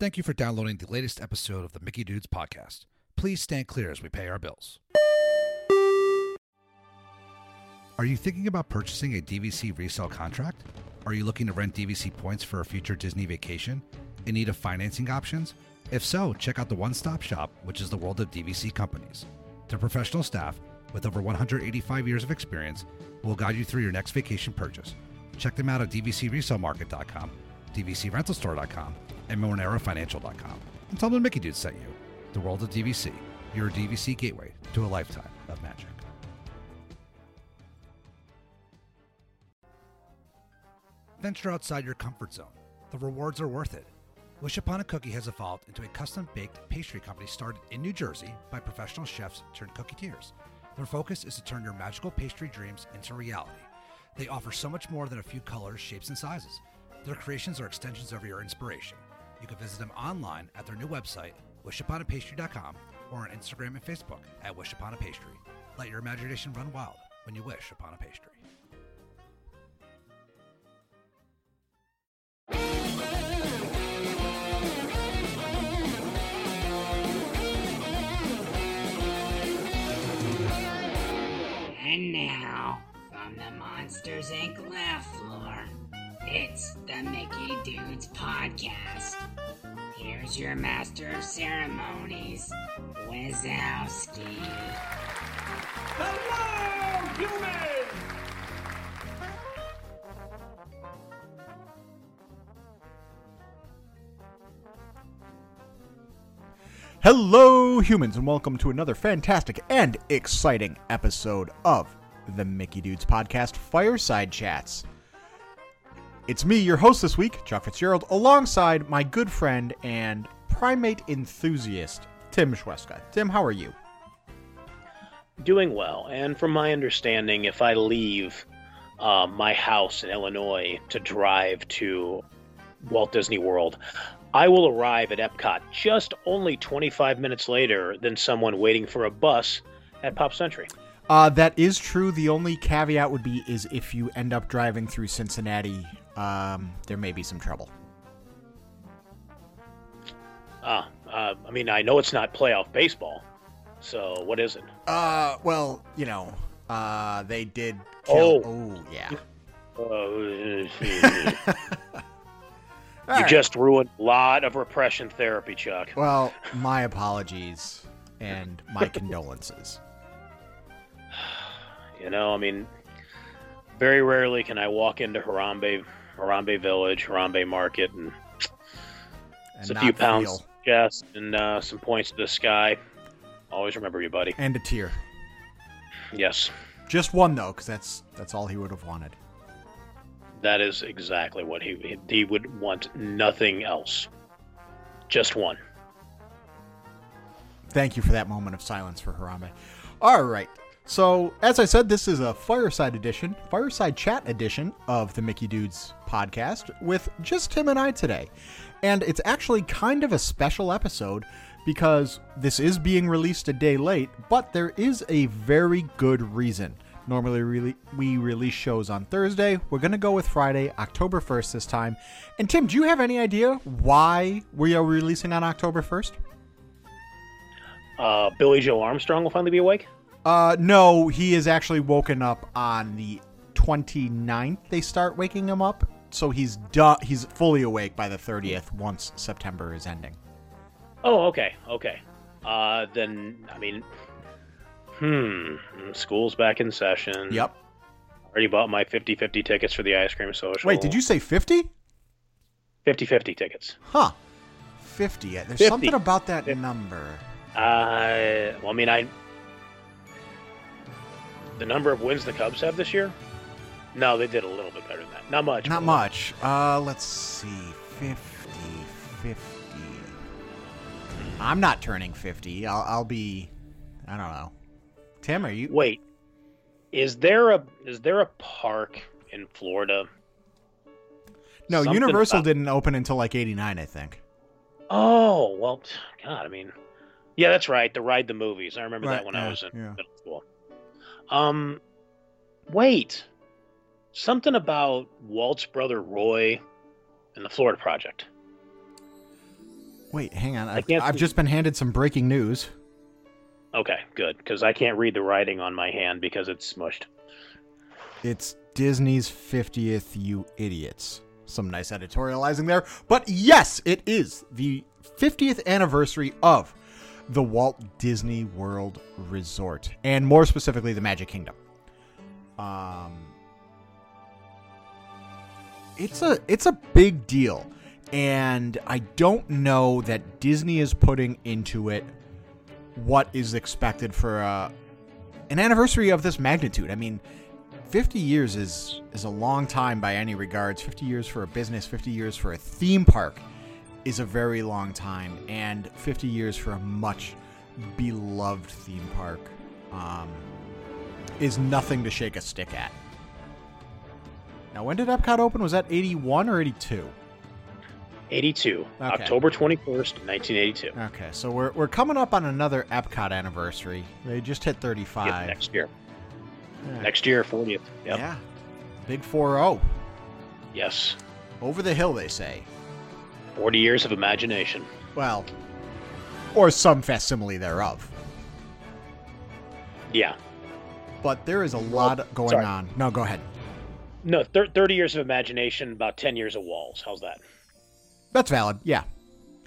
Thank you for downloading the latest episode of the Mickey Dudes podcast. Please stand clear as we pay our bills. Are you thinking about purchasing a DVC resale contract? Are you looking to rent DVC points for a future Disney vacation? In need of financing options? If so, check out the one stop shop, which is the world of DVC companies. Their professional staff, with over 185 years of experience, will guide you through your next vacation purchase. Check them out at dvcresalemarket.com, dvcrentalstore.com, and monerafinancial.com. And tell them the Mickey Dude sent you. The world of DVC, your DVC gateway to a lifetime of magic. Venture outside your comfort zone. The rewards are worth it. Wish Upon a Cookie has evolved into a custom baked pastry company started in New Jersey by professional chefs turned cooketeers. Their focus is to turn your magical pastry dreams into reality. They offer so much more than a few colors, shapes, and sizes. Their creations are extensions of your inspiration. You can visit them online at their new website, wishuponapastry.com, or on Instagram and Facebook at Wish Upon. Let your imagination run wild when you wish upon a pastry. And now, from the Monsters Inc. laugh floor, it's the Mickey Dudes Podcast. Here's your master of ceremonies, Wazowski. Hello, humans! Hello, humans, and welcome to another fantastic and exciting episode of the Mickey Dudes Podcast Fireside Chats. It's me, your host this week, Chuck Fitzgerald, alongside my good friend and primate enthusiast, Tim Schweska. Tim, how are you? doing well. And from my understanding, if I leave uh, my house in Illinois to drive to Walt Disney World, I will arrive at Epcot just only 25 minutes later than someone waiting for a bus at Pop Century. Uh, that is true. The only caveat would be is if you end up driving through Cincinnati, um, there may be some trouble. Ah, uh, I mean, I know it's not playoff baseball, so what is it? Uh, well, you know, uh, they did. Kill- oh, yeah. Uh, you just ruined a lot of repression therapy, Chuck. Well, my apologies and my condolences. You know, I mean, very rarely can I walk into Harambe, Harambe Village, Harambe Market, and it's And a few pounds chest and uh, some points to the sky. Always remember you, buddy. and a tear. Yes, Just one though, because that's that's all he would have wanted. that is exactly what he he would want. Nothing else. Just one. Thank you for that moment of silence for Harambe. All right. So, as I said, this is a fireside edition, fireside chat edition of the Mickey Dudes podcast with just Tim and I today. And it's actually kind of a special episode because this is being released a day late, but there is a very good reason. Normally, we release shows on Thursday. We're going to go with Friday, October 1st this time. And Tim, do you have any idea why we are releasing on October 1st? Uh, Billie Joe Armstrong will finally be awake. Uh, no, he is actually woken up on the 29th. They start waking him up, so he's du- he's fully awake by the 30th once September is ending. Oh, okay, okay. Uh, then I mean, hmm, school's back in session. Yep. Already bought my 50-50 tickets for the ice cream social. Wait, did you say 50? 50-50 tickets? Huh. 50. There's 50. something about that Fif- number. Uh, well, I mean, I the number of wins the Cubs have this year. No, they did a little bit better than that. Not much. Not much. Uh, let's see. 50, 50. I'm not turning 50. I'll, I'll be, I don't know. Tim, are you? Wait, is there a is there a park in Florida? No, Something Universal about- didn't open until like 89, I think. Oh well, God, I mean, yeah, that's right. The ride the movies. I remember Right, that when yeah, I was in yeah. middle school. Um, wait, something about Walt's brother Roy and the Florida Project. Wait, hang on. I I've, I've just been handed some breaking news. Okay, good, because I can't read the writing on my hand because it's smushed. It's Disney's 50th, you idiots. Some nice editorializing there. But yes, it is the 50th anniversary of the Walt Disney World Resort, and more specifically, the Magic Kingdom. Um, it's a it's a big deal, and I don't know that Disney is putting into it what is expected for a, an anniversary of this magnitude. I mean, 50 years is is a long time by any regards. 50 years for a business, 50 years for a theme park is a very long time, and 50 years for a much beloved theme park um, is nothing to shake a stick at. Now, when did Epcot open? Was that 81 or 82? 82, Okay. October 21st, 1982. Okay, so we're, we're coming up on another Epcot anniversary. They just hit 35. Yep, next year. Yeah. Next year, 40th. Yep. Yeah. Big 4 0. Yes. Over the hill, they say. 40 years of imagination. Well, or some facsimile thereof. Yeah. But there is a lot going sorry. on. No, go ahead. No, thir- 30 years of imagination, about 10 years of walls. How's that? That's valid. Yeah.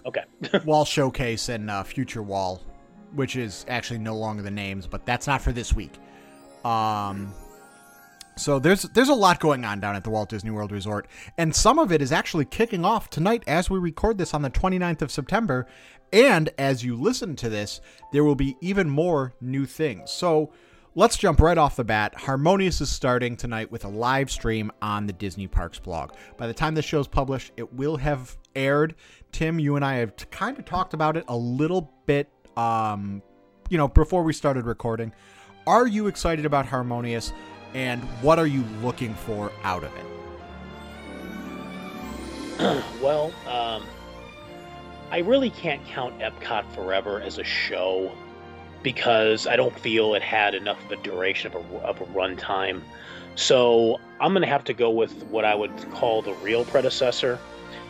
Okay. Wall Showcase and uh, Future Wall, which is actually no longer the names, but that's not for this week. Um, so there's there's a lot going on down at the Walt Disney World Resort, and some of it is actually kicking off tonight as we record this on the 29th of September. And as you listen to this, there will be even more new things. So let's jump right off the bat. Harmonious is starting tonight with a live stream on the Disney Parks blog. By the time this show's published, it will have aired. Tim, you and I have t- kind of talked about it a little bit, um, you know, before we started recording. Are you excited about Harmonious, and what are you looking for out of it? well, um, I really can't count Epcot Forever as a show because I don't feel it had enough of a duration of a, of a runtime. So I'm going to have to go with what I would call the real predecessor,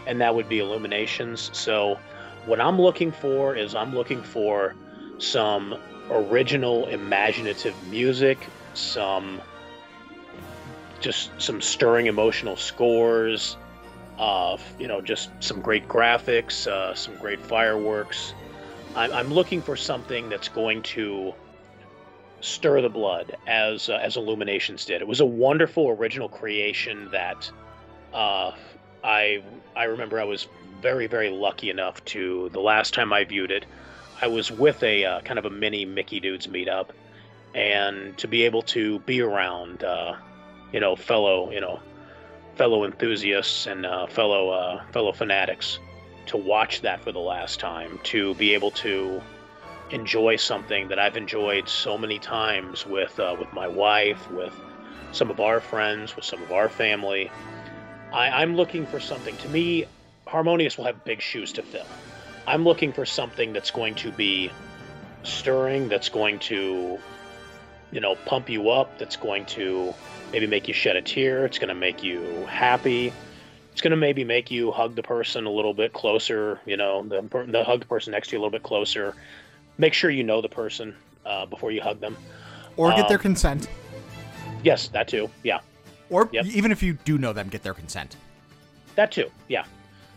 and that would be Illuminations. So what I'm looking for is I'm looking for some original imaginative music, some just some stirring emotional scores, uh, you know, just some great graphics, uh, some great fireworks. I'm, I'm looking for something that's going to stir the blood, as uh, as Illuminations did. It was a wonderful original creation that uh, I I remember I was very very lucky enough to the last time I viewed it, I was with a uh, kind of a mini Mickey Dudes meetup, and to be able to be around, uh, you know, fellow you know fellow enthusiasts and uh, fellow uh, fellow fanatics to watch that for the last time to be able to enjoy something that I've enjoyed so many times with uh, with my wife with some of our friends with some of our family. I, I'm looking for something to me Harmonious will have big shoes to fill. I'm looking for something that's going to be stirring that's going to you know pump you up that's going to maybe make you shed a tear. It's going to make you happy. It's going to maybe make you hug the person a little bit closer. You know, the, the hug the person next to you a little bit closer. Make sure you know the person uh, before you hug them. Or get their Um, consent. Yes, that too. Yeah, Or yep. even if you do know them, get their consent. that too. Yeah,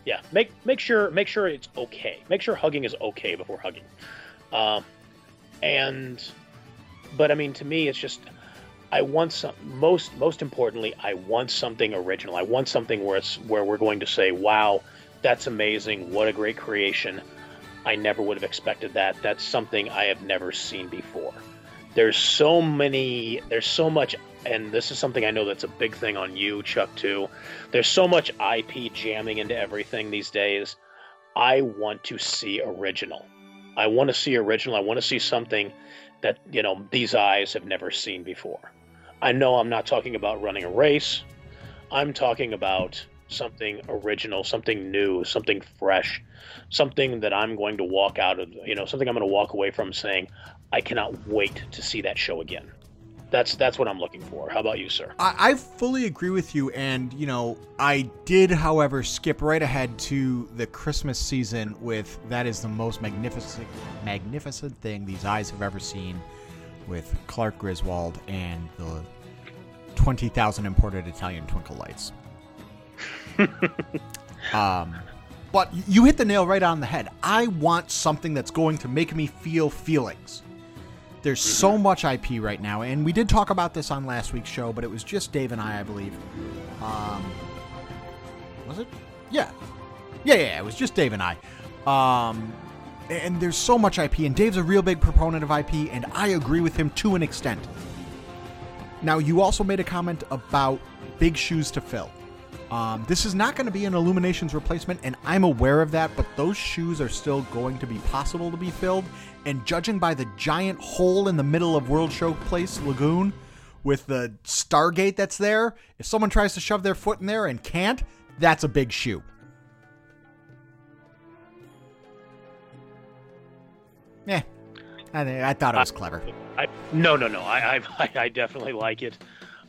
yeah. Make make sure make sure it's okay. Make sure hugging is okay before hugging. Um, and, but I mean, to me, it's just I want some most most importantly, I want something original. I want something where it's where we're going to say, "Wow, that's amazing! What a great creation! I never would have expected that. That's something I have never seen before." There's so many. There's so much, and this is something I know that's a big thing on you, Chuck, too. There's so much IP jamming into everything these days. I want to see original. I want to see original. I want to see something that you know these eyes have never seen before. I know I'm not talking about running a race. I'm talking about something original, something new, something fresh, something that I'm going to walk out of, you know, something I'm going to walk away from saying, I cannot wait to see that show again. that's that's what I'm looking for. How about you, sir? I, I fully agree with you, and you know, I did, however, skip right ahead to the Christmas season with that is the most magnificent, magnificent thing these eyes have ever seen, with Clark Griswold and the twenty thousand imported Italian twinkle lights. um, but you hit the nail right on the head. I want something that's going to make me feel feelings. There's so much IP right now, and we did talk about this on last week's show, but it was just Dave and I, I believe. Um, was it? Yeah, yeah, yeah. It was just Dave and I. Um, and there's so much IP, and Dave's a real big proponent of IP, and I agree with him to an extent. Now, you also made a comment about big shoes to fill. Um, this is not going to be an Illuminations replacement, and I'm aware of that, but those shoes are still going to be possible to be filled. And judging by the giant hole in the middle of World Showplace Lagoon with the Stargate that's there, if someone tries to shove their foot in there and can't, that's a big shoe. Yeah, I, I thought it was clever. I, no, no, no. I, I, I definitely like it.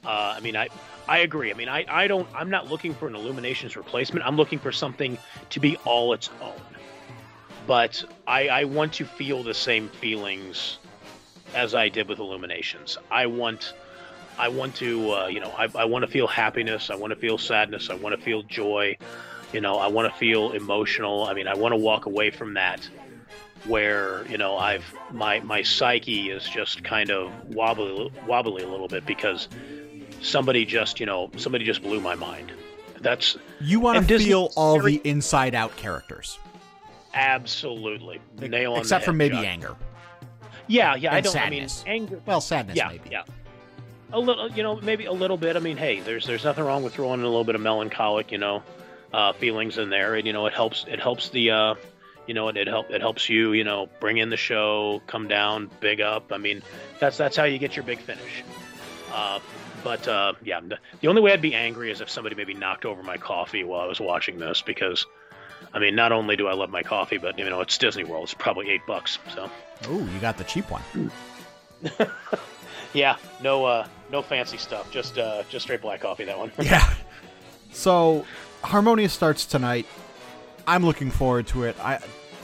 Uh, I mean, I, I agree. I mean, I, I don't. I'm not looking for an Illuminations replacement. I'm looking for something to be all its own. But I, I want to feel the same feelings as I did with Illuminations. I want, I want to, uh, you know, I, I want to feel happiness. I want to feel sadness. I want to feel joy. You know, I want to feel emotional. I mean, I want to walk away from that where you know I've my my psyche is just kind of wobbly wobbly a little bit because somebody just you know somebody just blew my mind. That's You want to Disney's feel all the inside out characters, absolutely nail on except for maybe Chuck. anger. Yeah, yeah. I don't. sadness. I mean, anger. Well, sadness Yeah, maybe. yeah. A little, you know, maybe a little bit. I mean, hey, there's there's nothing wrong with throwing in a little bit of melancholic, you know, uh, feelings in there, and you know, it helps. It helps the, uh, you know, it it help it helps you, you know, bring in the show, come down, big up. I mean, that's that's how you get your big finish. Uh, but uh, yeah, the, the only way I'd be angry is if somebody maybe knocked over my coffee while I was watching this, because, I mean, not only do I love my coffee, but you know, it's Disney World. It's probably eight bucks, so. Oh, you got the cheap one. Yeah, no, uh, no fancy stuff. Just, uh, just straight black coffee. That one. Yeah. So, Harmonious starts tonight. I'm looking forward to it. I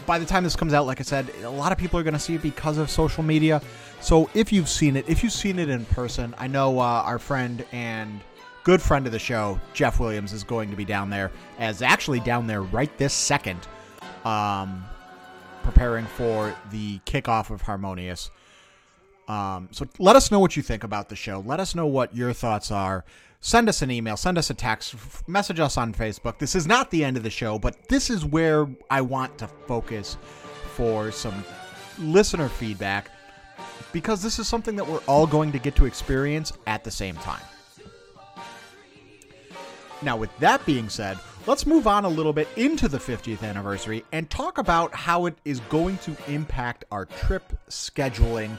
by the time this comes out, like I said, a lot of people are going to see it because of social media. So, if you've seen it, if you've seen it in person, I know uh, our friend and good friend of the show, Jeff Williams, is going to be down there, as actually down there right this second, um, preparing for the kickoff of Harmonious. Um, so let us know what you think about the show. Let us know what your thoughts are. Send us an email, send us a text, message us on Facebook. This is not the end of the show, but this is where I want to focus for some listener feedback because this is something that we're all going to get to experience at the same time. Now, with that being said, let's move on a little bit into the 50th anniversary and talk about how it is going to impact our trip scheduling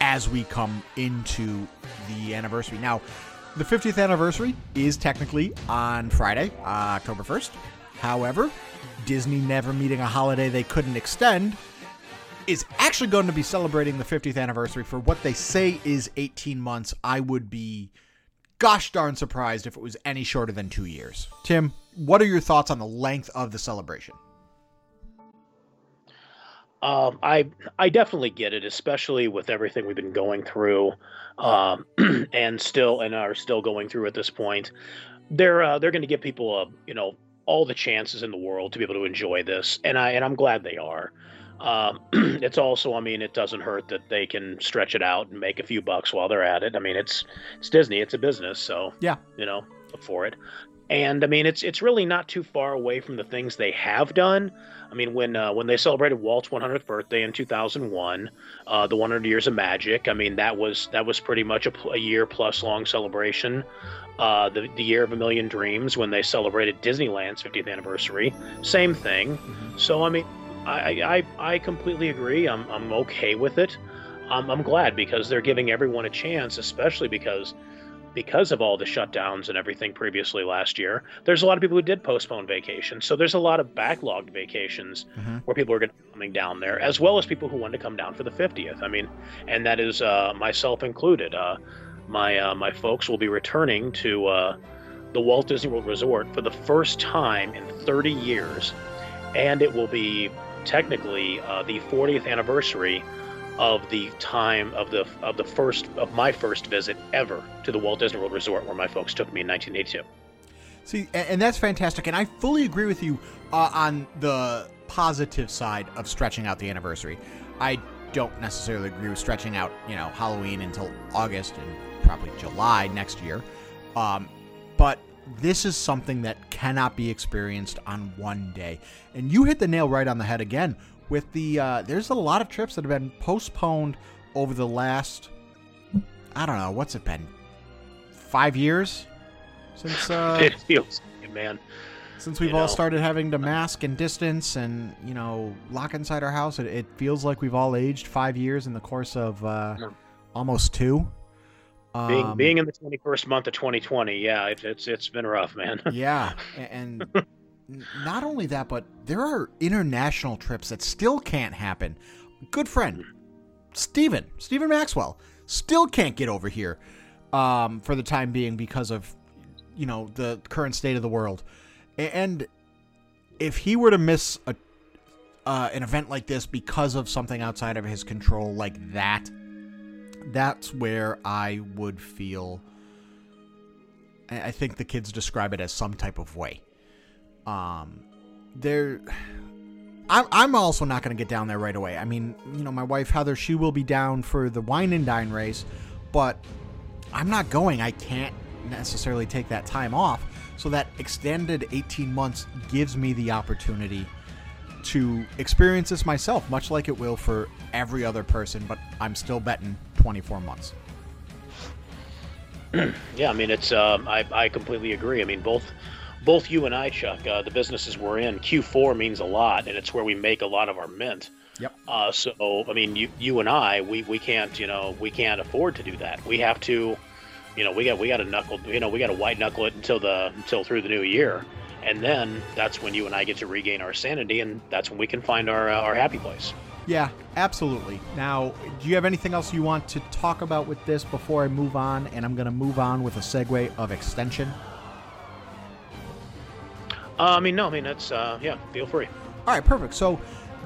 as we come into the anniversary. Now, the 50th anniversary is technically on Friday, October 1st. However, Disney never meeting a holiday they couldn't extend is actually going to be celebrating the 50th anniversary for what they say is 18 months. I would be gosh darn surprised if it was any shorter than two years. Tim, what are your thoughts on the length of the celebration? Um, I I definitely get it, especially with everything we've been going through, um, and still and are still going through at this point. They're uh, they're going to give people a you know all the chances in the world to be able to enjoy this, and I and I'm glad they are. Um, it's also, I mean, it doesn't hurt that they can stretch it out and make a few bucks while they're at it. I mean, it's it's Disney, it's a business, so Yeah. you know, for it. And I mean, it's it's really not too far away from the things they have done. I mean, when uh, when they celebrated Walt's 100th birthday in 2001, uh, the 100 Years of Magic. I mean, that was that was pretty much a, a year plus long celebration. Uh, the the Year of a Million Dreams when they celebrated Disneyland's 50th anniversary, same thing. So I mean, I I, I completely agree. I'm I'm okay with it. I'm I'm glad because they're giving everyone a chance, especially because because of all the shutdowns and everything previously last year, there's a lot of people who did postpone vacations. So there's a lot of backlogged vacations Mhm. where people are going to be coming down there, as well as people who want to come down for the 50th. I mean, and that is uh, myself included. Uh, my uh, my folks will be returning to uh, the Walt Disney World Resort for the first time in 30 years, and it will be technically uh, the 40th anniversary of the time of the of the first of my first visit ever to the Walt Disney World Resort, where my folks took me in 1982. See, and that's fantastic. And I fully agree with you uh, on the positive side of stretching out the anniversary. I don't necessarily agree with stretching out, you know, Halloween until August and probably July next year. Um, but this is something that cannot be experienced on one day. And you hit the nail right on the head again with the. Uh, there's a lot of trips that have been postponed over the last. I don't know what's it been. Five years since uh, it feels, man. since we've You all know. started having to mask and distance and you know lock inside our house, it, it feels like we've all aged five years in the course of uh, Yeah. almost two. Being Um, being in the 21st month of 2020, yeah, it, it's it's been rough, man. yeah, and not only that, but there are international trips that still can't happen. Good friend, Stephen, Steven Maxwell, still can't get over here um, for the time being because of you know the current state of the world. And if he were to miss a uh, an event like this because of something outside of his control, like that, that's where I would feel. I think the kids describe it as some type of way. Um, there. I'm, I'm also not going to get down there right away. I mean, you know, my wife Heather, she will be down for the wine and dine race, but I'm not going. I can't necessarily take that time off. So that extended 18 months gives me the opportunity to experience this myself, much like it will for every other person, but I'm still betting 24 months. Yeah, I mean it's um, I I completely agree. I mean both both you and I, Chuck, uh, the businesses we're in, Q4 means a lot, and it's where we make a lot of our mint. Yep. Uh, so I mean, you you and I, we, we can't you know we can't afford to do that. We have to, you know, we got we got to knuckle you know we got to white knuckle it until the until through the new year, and then that's when you and I get to regain our sanity, and that's when we can find our uh, our happy place. Yeah, absolutely. Now, do you have anything else you want to talk about with this before I move on? And I'm going to move on with a segue of extension. Uh, I mean, no, I mean that's uh, yeah, feel free. All right, perfect. So,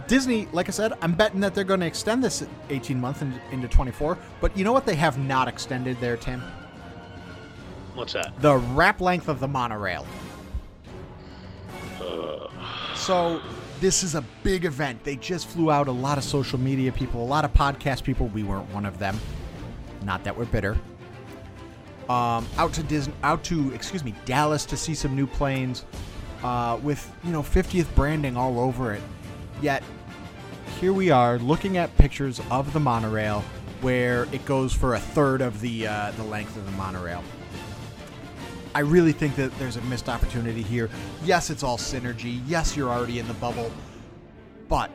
Disney, like I said, I'm betting that they're going to extend this 18 month into 24. But you know what they have not extended there, Tim? What's that? The wrap length of the monorail. So, this is a big event. They just flew out a lot of social media people, a lot of podcast people. We weren't one of them. Not that we're bitter. Um, out to Disney, out to excuse me, Dallas to see some new planes, uh, with you know 50th branding all over it. Yet here we are looking at pictures of the monorail where it goes for a third of the uh, the length of the monorail. I really think that there's a missed opportunity here. Yes, it's all synergy. Yes, you're already in the bubble. But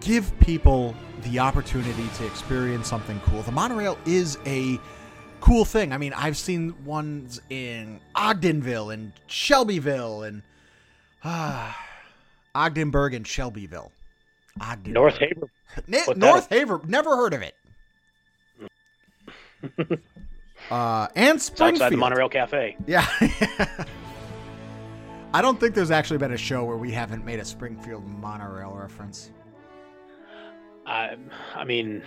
give people the opportunity to experience something cool. The monorail is a cool thing. I mean, I've seen ones in Ogdenville and Shelbyville and Ogdenburg and Shelbyville. Ogdenburg. North Haver. Na- North Haver. Never heard of it. uh, and It's Springfield. outside the Monorail Cafe. Yeah. I don't think there's actually been a show where we haven't made a Springfield monorail reference. I, I mean,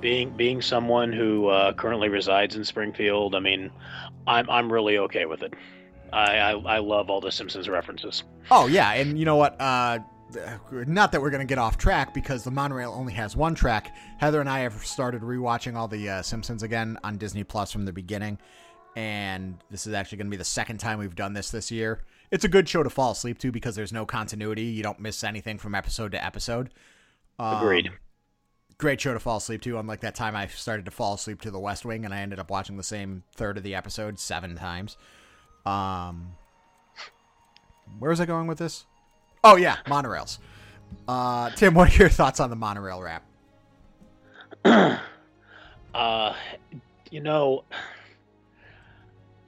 being being someone who uh, currently resides in Springfield, I mean, I'm I'm really okay with it. I I, I love all the Simpsons references. Oh yeah, and you know what? Uh, not that we're gonna get off track because the monorail only has one track. Heather and I have started rewatching all the uh, Simpsons again on Disney Plus from the beginning, and this is actually gonna be the second time we've done this this year. It's a good show to fall asleep to because there's no continuity. You don't miss anything from episode to episode. Um, Agreed. great show to fall asleep to. Unlike that time I started to fall asleep to The West Wing, and I ended up watching the same third of the episode seven times. Um, where was I going with this? Oh yeah, monorails. Uh, Tim, what are your thoughts on the monorail wrap? Uh, you know,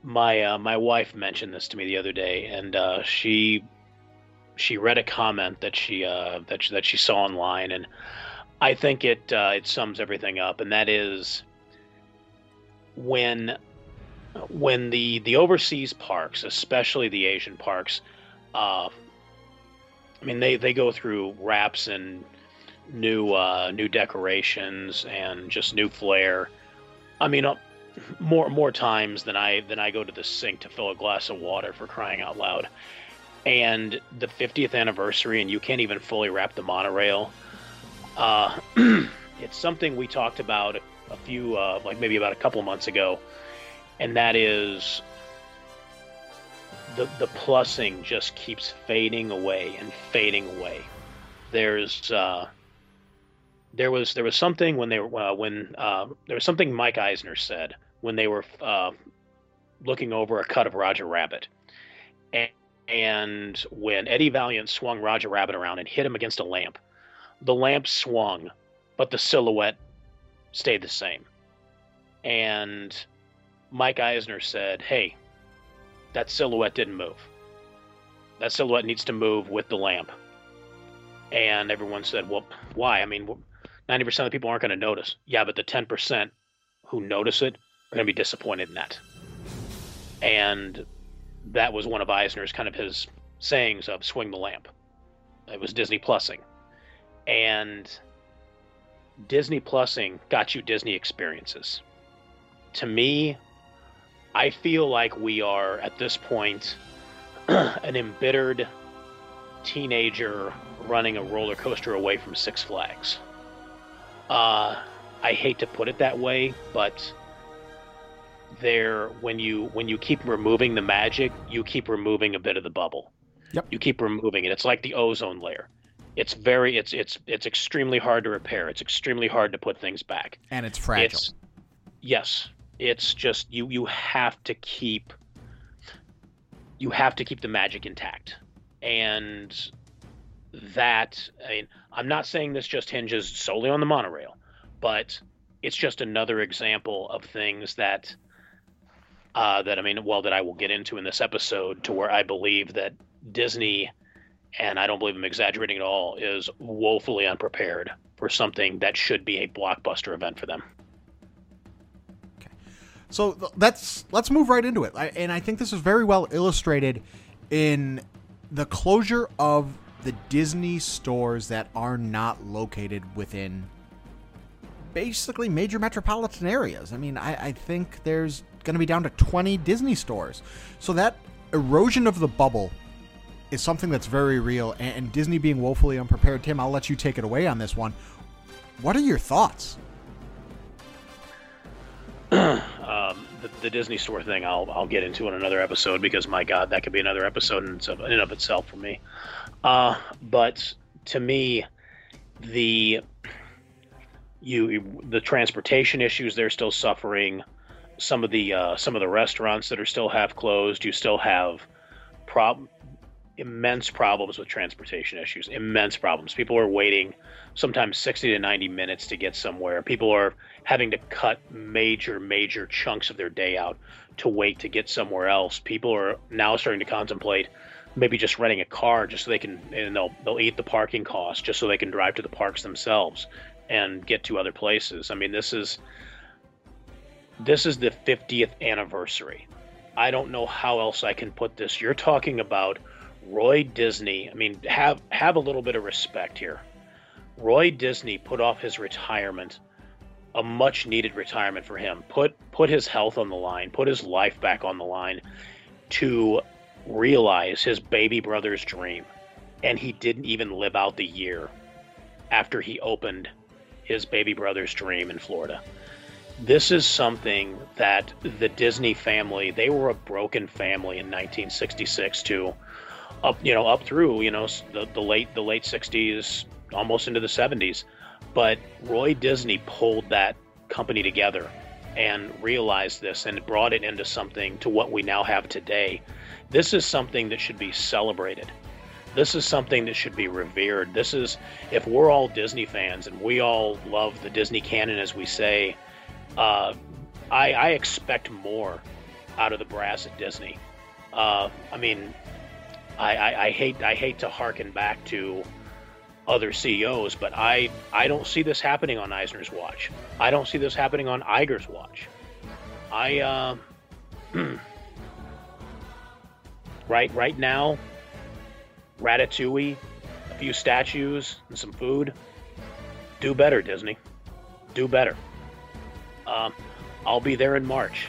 my uh, my wife mentioned this to me the other day, and uh, she she read a comment that she uh, that she, that she saw online, and I think it uh, it sums everything up, and that is when when the the overseas parks, especially the Asian parks, uh, I mean they they go through wraps and new uh, new decorations and just new flair. I mean, uh, more more times than I than I go to the sink to fill a glass of water for crying out loud. And the 50th anniversary, and you can't even fully wrap the monorail. Uh, it's something we talked about a few, uh, like maybe about a couple months ago, and that is the the plussing just keeps fading away and fading away. There's uh, there was there was something when they were uh, when uh, there was something Mike Eisner said when they were uh, looking over a cut of Roger Rabbit, and, and when Eddie Valiant swung Roger Rabbit around and hit him against a lamp, the lamp swung, but the silhouette stayed the same. And Mike Eisner said, "Hey, that silhouette didn't move. That silhouette needs to move with the lamp." And everyone said, "Well, why? I mean." 90% of the people aren't going to notice. Yeah, but the 10% who notice it are going to be disappointed in that. And that was one of Eisner's kind of his sayings of swing the lamp. It was Disney Plusing. And Disney Plusing got you Disney experiences. To me, I feel like we are at this point an embittered teenager running a roller coaster away from Six Flags. Uh, I hate to put it that way, but there when you when you keep removing the magic, you keep removing a bit of the bubble. Yep. You keep removing it. It's like the ozone layer. It's very it's it's it's extremely hard to repair. It's extremely hard to put things back. And it's fragile. It's, yes. It's just you you have to keep you have to keep the magic intact. And that I mean, I'm not saying this just hinges solely on the monorail, but it's just another example of things that uh, that I mean, well, that I will get into in this episode, to where I believe that Disney, and I don't believe I'm exaggerating at all, is woefully unprepared for something that should be a blockbuster event for them. So let's let's move right into it, I, and I think this is very well illustrated in the closure of the Disney stores that are not located within basically major metropolitan areas. I mean, I, I think there's going to be down to 20 Disney stores. So that erosion of the bubble is something that's very real, and, and Disney being woefully unprepared. Tim, I'll let you take it away on this one. What are your thoughts? Um, the, the, Disney Store thing, I'll I'll get into in another episode because my God, that could be another episode in, in and of itself for me. Uh, but to me, the you the transportation issues they're still suffering. Some of the uh, some of the restaurants that are still half closed, you still have prob- immense problems with transportation issues. Immense problems. People are waiting sometimes 60 to 90 minutes to get somewhere. People are having to cut major major chunks of their day out to wait to get somewhere else. People are now starting to contemplate maybe just renting a car just so they can and they'll they'll eat the parking cost just so they can drive to the parks themselves and get to other places. I mean, this is this is the 50th anniversary. I don't know how else I can put this. You're talking about Roy Disney. I mean, have have a little bit of respect here. Roy Disney put off his retirement, a much needed retirement for him. Put put his health on the line, put his life back on the line to realize his baby brother's dream, and he didn't even live out the year after he opened his baby brother's dream in Florida. This is something that the Disney family, they were a broken family in 1966 to up, you know, up through, you know, the, the late the late 60s, almost into the 70s. But Roy Disney pulled that company together and realized this and brought it into something to what we now have today this is something that should be celebrated. This is something that should be revered. This is, if we're all Disney fans and we all love the Disney canon, as we say, uh, I, I expect more out of the brass at Disney. Uh, I mean, I, I, I hate I hate to harken back to other CEOs, but I I don't see this happening on Eisner's watch. I don't see this happening on Iger's watch. I uh, right right now, Ratatouille, a few statues, and some food. Do better, Disney. Do better. Um, I'll be there in March.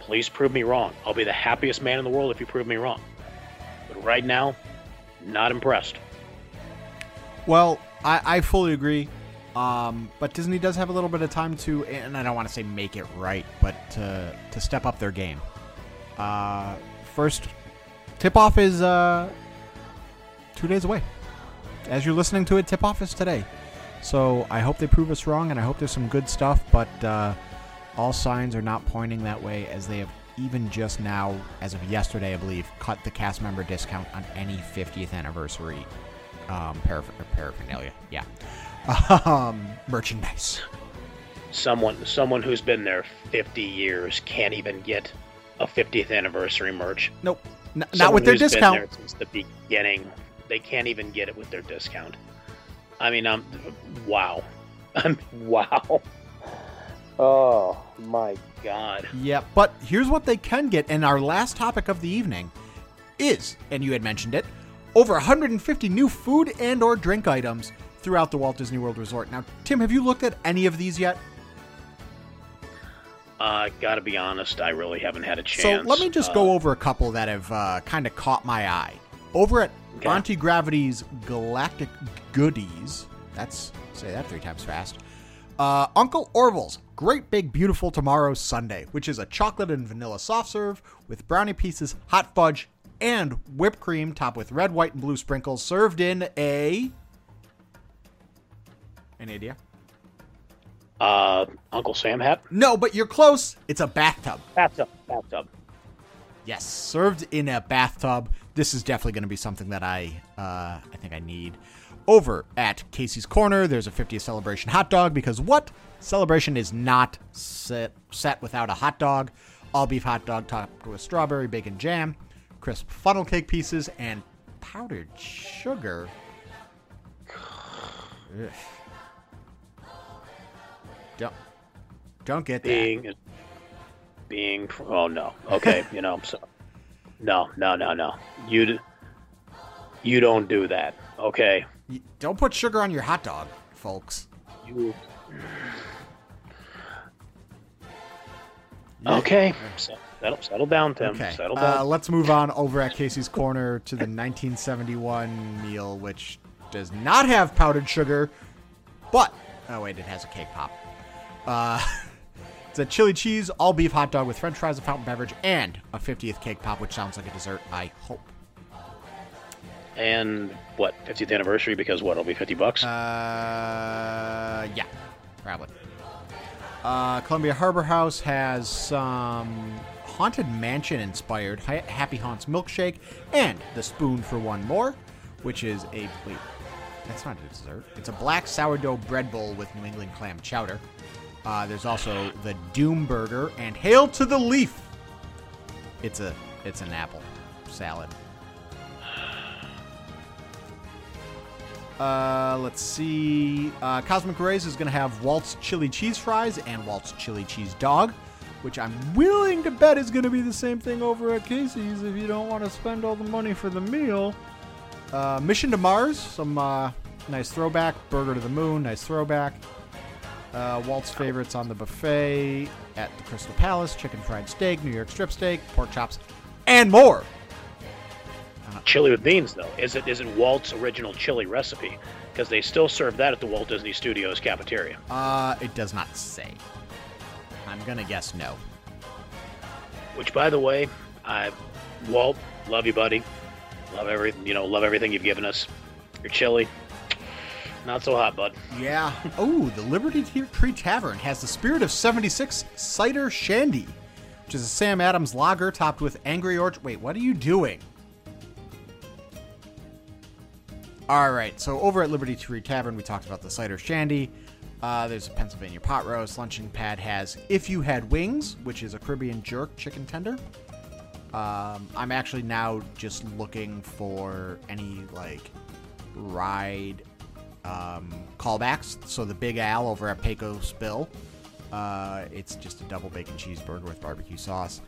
Please prove me wrong. I'll be the happiest man in the world if you prove me wrong. But right now, not impressed. Well, I, I fully agree. Um, but Disney does have a little bit of time to, and I don't want to say make it right, but to, to step up their game. Uh, first, tip off is uh, two days away. As you're listening to it, tip off is today. So I hope they prove us wrong, and I hope there's some good stuff, but uh, all signs are not pointing that way as they have even just now, as of yesterday, I believe, cut the cast member discount on any 50th anniversary um, parapher- paraphernalia. Yeah. Um, merchandise. Someone someone who's been there 50 years can't even get a 50th anniversary merch. Nope. N- not with their discount. since the beginning. They can't even get it with their discount. I mean, um, wow. I mean, wow. Oh my god. Yeah, but here's what they can get. And our last topic of the evening is, and you had mentioned it, over 150 new food and or drink items throughout the Walt Disney World Resort. Now, Tim, have you looked at any of these yet? Uh, gotta be honest, I really haven't had a chance. So let me just Uh, go over a couple that have uh, kind of caught my eye. Over at Okay. Auntie Gravity's Galactic Goodies, that's say that three times fast. Uh, Uncle Orville's Great Big Beautiful Tomorrow Sundae, which is a chocolate and vanilla soft serve with brownie pieces, hot fudge, and whipped cream topped with red, white, and blue sprinkles, served in a. Any idea? Uh, Uncle Sam hat? No, but you're close. It's a bathtub. Bathtub. Bathtub. Yes, served in a bathtub. This is definitely going to be something that I, uh, I think I need. Over at Casey's Corner, there's a 50th celebration hot dog because what celebration is not set set without a hot dog? All beef hot dog topped with strawberry bacon jam, crisp funnel cake pieces, and powdered sugar. Ugh. Don't don't get that. Being, being. Oh no. Okay, you know. So, no, no, no, no. You, you don't do that. Okay. Y- Don't put sugar on your hot dog, folks. You. Okay. So, settle, settle down, Tim. Okay. Settle Uh, let's move on over at Casey's Corner to the 1971 meal, which does not have powdered sugar, but oh wait, it has a cake pop. Uh, it's a chili cheese all beef hot dog with French fries, a fountain beverage, and a 50th cake pop, which sounds like a dessert. I hope. and what? 50th anniversary? Because what? It'll be 50 bucks. Uh, yeah, probably. Uh, Columbia Harbor House has some Haunted Mansion inspired Happy Haunts milkshake and the spoon for one more, which is a wait. That's not a dessert. It's a black sourdough bread bowl with New England clam chowder. Uh, there's also the Doom Burger and Hail to the Leaf. It's a it's an apple salad. Uh, let's see. Uh, Cosmic Rays is going to have Walt's chili cheese fries and Walt's chili cheese dog, which I'm willing to bet is going to be the same thing over at Casey's if you don't want to spend all the money for the meal. Uh, Mission to Mars, some uh, nice throwback. Burger to the Moon, nice throwback. Uh, Walt's favorites on the buffet at the Crystal Palace: chicken fried steak, New York strip steak, pork chops, and more. Chili with beans, though. Is it is it Walt's original chili recipe? Because they still serve that at the Walt Disney Studios cafeteria. Uh, it does not say. I'm gonna guess no. Which, by the way, I Walt, love you, buddy. Love every you know, love everything you've given us. You're chilly. not so hot, bud. Yeah. Oh, the Liberty Tree Tavern has the Spirit of 76 Cider Shandy, which is a Sam Adams lager topped with Angry Orchard. Wait, what are you doing? All right, so over at Liberty Tree Tavern, we talked about the cider shandy. Uh, there's a Pennsylvania pot roast. Lunching Pad has If You Had Wings, which is a Caribbean jerk chicken tender. Um, I'm actually now just looking for any like ride um, callbacks. So the Big Al over at Pecos Bill. Uh, it's just a double bacon cheeseburger with barbecue sauce.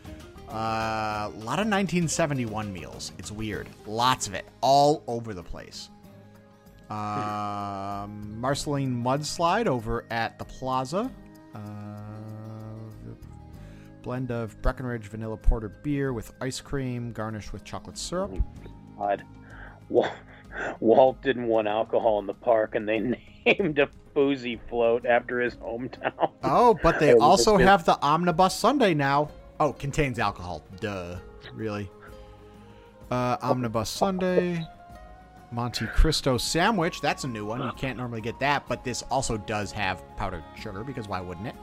Uh, a lot of 1971 meals. It's weird. Lots of it, all over the place. Um, Marceline Mudslide over at the Plaza. Uh, blend of Breckenridge vanilla porter beer with ice cream, garnished with chocolate syrup. God. Walt, Walt didn't want alcohol in the park, and they named a boozy float after his hometown. Oh, but they also have the Omnibus Sundae now. Oh, contains alcohol. Duh. Really? Uh, Omnibus Sundae. Monte Cristo sandwich. That's a new one. You can't normally get that, but this also does have powdered sugar because why wouldn't it?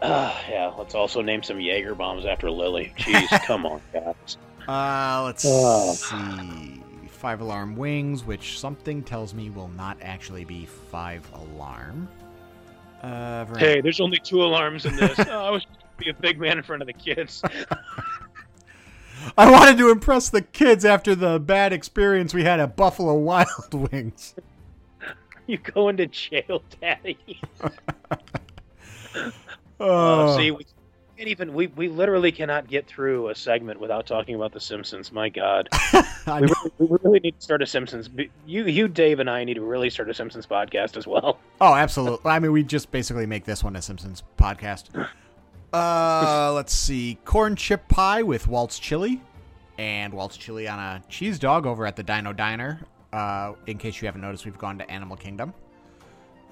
Uh, yeah, let's also name some Jaeger bombs after Lily. Jeez, come on, guys. Uh, let's Oh. see. Five alarm wings, which something tells me will not actually be five alarm. Uh, Veran- Hey, there's only two alarms in this. oh, I was be a big man in front of the kids. I wanted to impress the kids after the bad experience we had at Buffalo Wild Wings. you go into jail, Daddy. Oh, Uh, see, we can't even. We, we literally cannot get through a segment without talking about The Simpsons. My God, we really, we really need to start a Simpsons. You, you, Dave, and I need to really start a Simpsons podcast as well. oh, absolutely. I mean, we just basically make this one a Simpsons podcast. Uh, let's see. Corn chip pie with Walt's chili, and Walt's chili on a cheese dog over at the Dino Diner. Uh, in case you haven't noticed, we've gone to Animal Kingdom.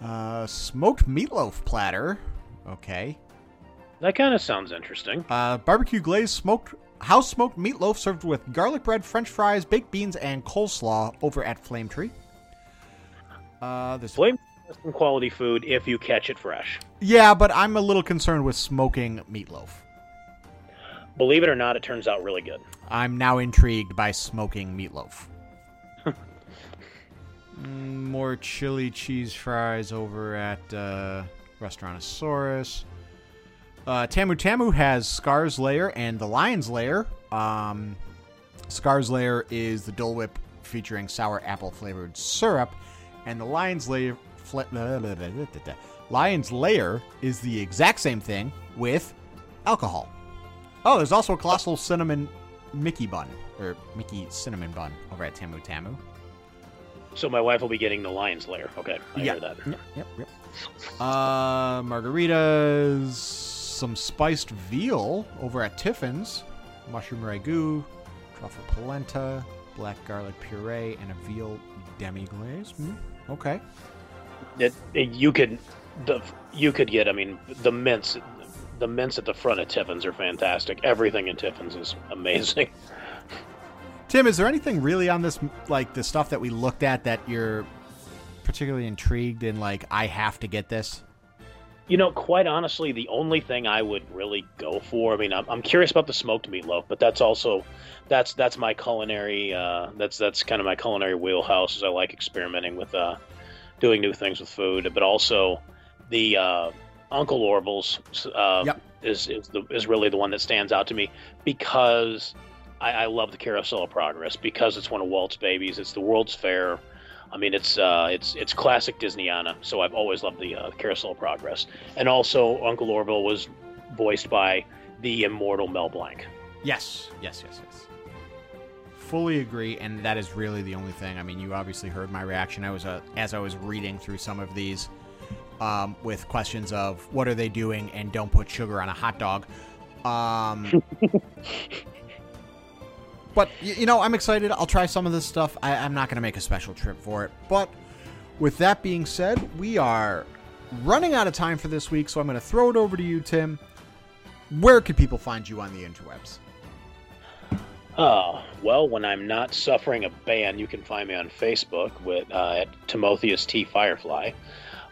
Uh, smoked meatloaf platter. Okay. That kind of sounds interesting. Uh, barbecue glazed smoked house smoked meatloaf served with garlic bread, French fries, baked beans, and coleslaw over at Flame Tree. Uh, this Flame some quality food if you catch it fresh. yeah, but I'm a little concerned with smoking meatloaf. Believe it or not, it turns out really good. I'm now intrigued by smoking meatloaf. Mm, More chili cheese fries over at uh, Restaurantosaurus. Uh, Tamu Tamu has Scar's Lair and the Lion's Lair. Um, Scar's Lair is the Dole Whip featuring sour apple flavored syrup, and the Lion's Lair blah. Lion's Lair is the exact same thing with alcohol. Oh, there's also a colossal cinnamon Mickey bun or Mickey cinnamon bun over at Tamu Tamu. So my wife will be getting the lion's lair. Okay, I Yeah. hear that. Yep, yep, yep. Uh, margaritas, some spiced veal over at Tiffin's, mushroom ragu, truffle polenta, black garlic puree, and a veal demi glaze. Mm, okay. It, it- you could, the you could get. I mean, the mints, the mints at the front of Tiffin's are fantastic. Everything in Tiffin's is amazing. Tim, is there anything really on this, like the stuff that we looked at, that you're particularly intrigued in? Like, I have to get this. You know, quite honestly, the only thing I would really go for. I mean, I'm, I'm curious about the smoked meatloaf, but that's also that's that's my culinary. Uh, that's that's kind of my culinary wheelhouse. Is I like experimenting with uh, doing new things with food, but also the uh, Uncle Orville's uh, Yep. is is the is really the one that stands out to me because I, I love the Carousel of Progress because it's one of Walt's babies. It's the World's Fair. I mean, it's uh, it's it's classic Disneyana. So I've always loved the uh, Carousel of Progress, and also Uncle Orville was voiced by the immortal Mel Blanc. Yes, yes, yes, yes. Fully agree, and that is really the only thing. I mean, you obviously heard my reaction. I was uh, as I was reading through some of these um, with questions of what are they doing and don't put sugar on a hot dog. Um, but you know, I'm excited. I'll try some of this stuff. I, I'm not going to make a special trip for it, but with that being said, we are running out of time for this week, so I'm going to throw it over to you, Tim. Where can people find you on the interwebs? Uh, well, when I'm not suffering a ban, you can find me on Facebook with uh, at Timotheus T Firefly.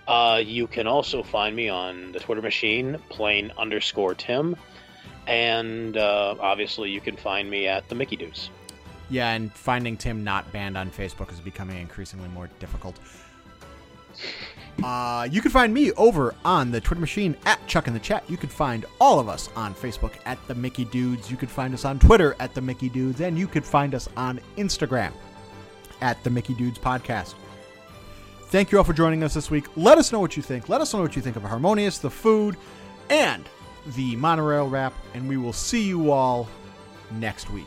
Uh, you can also find me on the Twitter machine, plain underscore Tim, and uh, obviously you can find me at the Mickey Dudes. Yeah, and finding Tim not banned on Facebook is becoming increasingly more difficult. Uh, you can find me over on the Twitter machine at Chuck in the Chat. You can find all of us on Facebook at the Mickey Dudes. You can find us on Twitter at the Mickey Dudes, and you can find us on Instagram at the Mickey Dudes Podcast. Thank you all for joining us this week. Let us know what you think. Let us know what you think of Harmonious, the food, and the monorail wrap, and we will see you all next week.